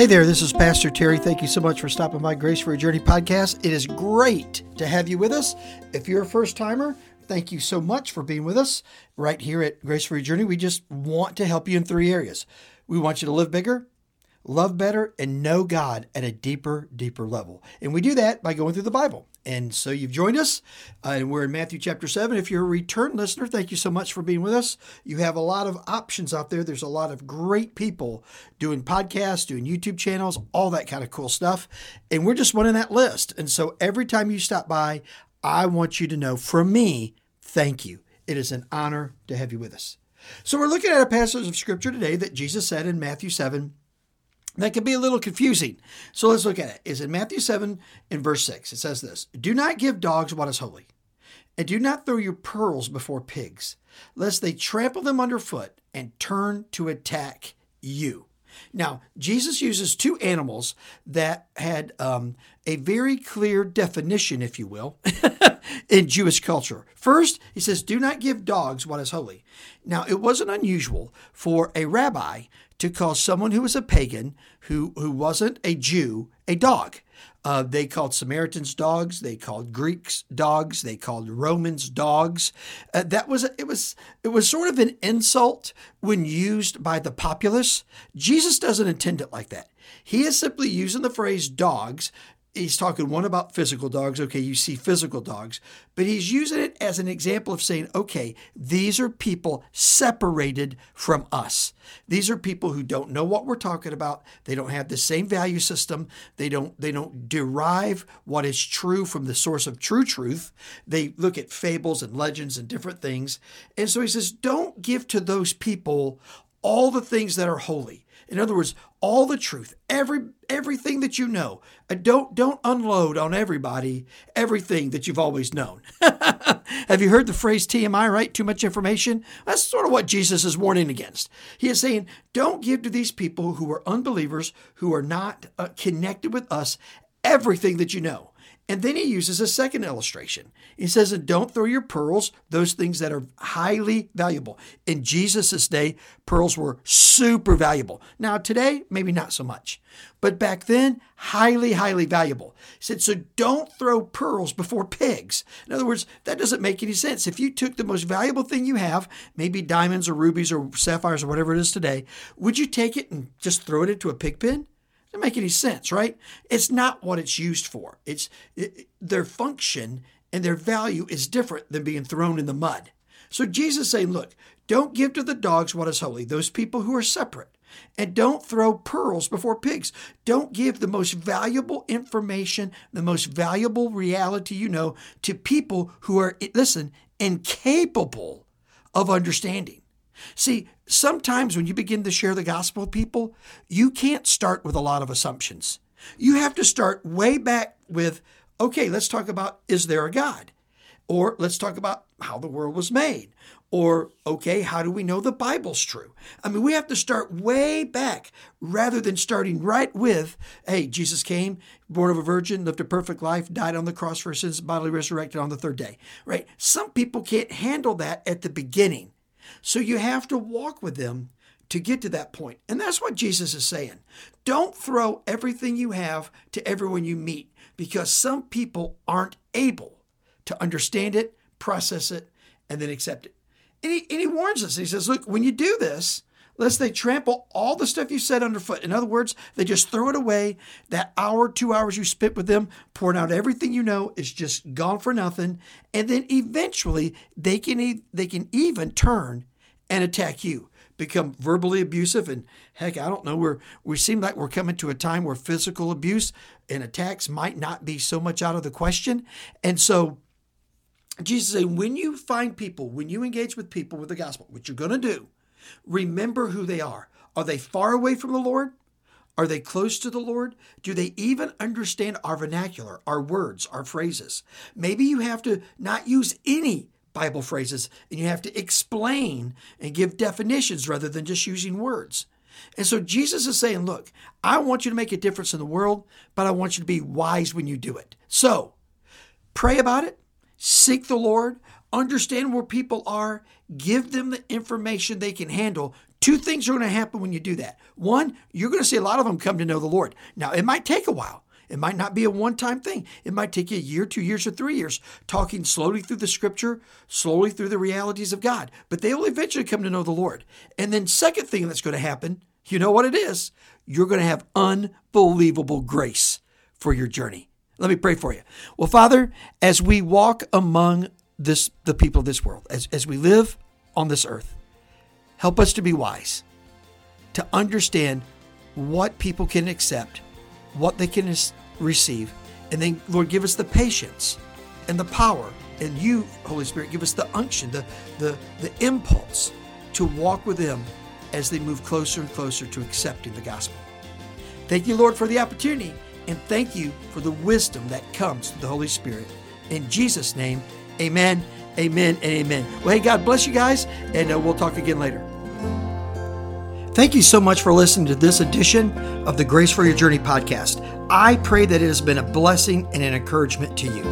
Hey there, this is Pastor Terry. Thank you so much for stopping by Grace for Your Journey podcast. It is great to have you with us. If you're a first timer, thank you so much for being with us right here at Grace for Your Journey. We just want to help you in three areas. We want you to live bigger, love better, and know God at a deeper, deeper level. And we do that by going through the Bible. And so you've joined us, uh, and we're in Matthew chapter 7. If you're a return listener, thank you so much for being with us. You have a lot of options out there. There's a lot of great people doing podcasts, doing YouTube channels, all that kind of cool stuff. And we're just one in that list. And so every time you stop by, I want you to know from me, thank you. It is an honor to have you with us. So we're looking at a passage of scripture today that Jesus said in Matthew 7 that can be a little confusing. So let's look at it. Is in Matthew 7 in verse 6. It says this Do not give dogs what is holy, and do not throw your pearls before pigs, lest they trample them underfoot and turn to attack you. Now, Jesus uses two animals that had um, a very clear definition, if you will, in Jewish culture. First, he says, Do not give dogs what is holy. Now, it wasn't unusual for a rabbi to call someone who was a pagan, who, who wasn't a Jew, a dog. Uh, they called Samaritans dogs. They called Greeks dogs. They called Romans dogs. Uh, that was it was it was sort of an insult when used by the populace. Jesus doesn't intend it like that. He is simply using the phrase dogs he's talking one about physical dogs. Okay, you see physical dogs, but he's using it as an example of saying, okay, these are people separated from us. These are people who don't know what we're talking about. They don't have the same value system. They don't they don't derive what is true from the source of true truth. They look at fables and legends and different things. And so he says, don't give to those people all the things that are holy. In other words, all the truth, every everything that you know. Uh, don't don't unload on everybody everything that you've always known. Have you heard the phrase TMI, right? Too much information? That's sort of what Jesus is warning against. He is saying, don't give to these people who are unbelievers, who are not uh, connected with us, everything that you know. And then he uses a second illustration. He says, and don't throw your pearls, those things that are highly valuable. In Jesus' day, pearls were super valuable. Now, today, maybe not so much. But back then, highly, highly valuable. He said, so don't throw pearls before pigs. In other words, that doesn't make any sense. If you took the most valuable thing you have, maybe diamonds or rubies or sapphires or whatever it is today, would you take it and just throw it into a pig pen? Doesn't make any sense, right? It's not what it's used for. It's it, their function and their value is different than being thrown in the mud. So Jesus saying, look, don't give to the dogs what is holy, those people who are separate. And don't throw pearls before pigs. Don't give the most valuable information, the most valuable reality you know to people who are, listen, incapable of understanding. See, sometimes when you begin to share the gospel with people, you can't start with a lot of assumptions. You have to start way back with, okay, let's talk about is there a God? Or let's talk about how the world was made. Or, okay, how do we know the Bible's true? I mean, we have to start way back rather than starting right with, hey, Jesus came, born of a virgin, lived a perfect life, died on the cross for sins, bodily resurrected on the third day, right? Some people can't handle that at the beginning. So you have to walk with them to get to that point. And that's what Jesus is saying. Don't throw everything you have to everyone you meet because some people aren't able to understand it, process it, and then accept it. And he, and he warns us. He says, Look, when you do this, lest they trample all the stuff you said underfoot. In other words, they just throw it away. That hour, two hours you spent with them, pouring out everything you know, is just gone for nothing. And then eventually they can they can even turn and attack you, become verbally abusive, and heck, I don't know. We're we seem like we're coming to a time where physical abuse and attacks might not be so much out of the question. And so Jesus saying, when you find people, when you engage with people with the gospel, which you're going to do, remember who they are. Are they far away from the Lord? Are they close to the Lord? Do they even understand our vernacular, our words, our phrases? Maybe you have to not use any Bible phrases and you have to explain and give definitions rather than just using words. And so Jesus is saying, Look, I want you to make a difference in the world, but I want you to be wise when you do it. So pray about it, seek the Lord, understand where people are, give them the information they can handle. Two things are going to happen when you do that. One, you're going to see a lot of them come to know the Lord. Now, it might take a while. It might not be a one time thing. It might take you a year, two years, or three years, talking slowly through the scripture, slowly through the realities of God. But they will eventually come to know the Lord. And then, second thing that's going to happen, you know what it is? You're going to have unbelievable grace for your journey. Let me pray for you. Well, Father, as we walk among this the people of this world, as, as we live on this earth, help us to be wise, to understand what people can accept, what they can receive. And then, Lord, give us the patience and the power. And you, Holy Spirit, give us the unction, the, the, the impulse to walk with them as they move closer and closer to accepting the gospel. Thank you, Lord, for the opportunity. And thank you for the wisdom that comes through the Holy Spirit. In Jesus' name, amen, amen, and amen. Well, hey, God bless you guys, and uh, we'll talk again later. Thank you so much for listening to this edition of the Grace for Your Journey podcast. I pray that it has been a blessing and an encouragement to you.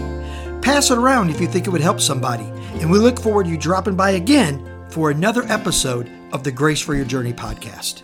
Pass it around if you think it would help somebody. And we look forward to you dropping by again for another episode of the Grace for Your Journey podcast.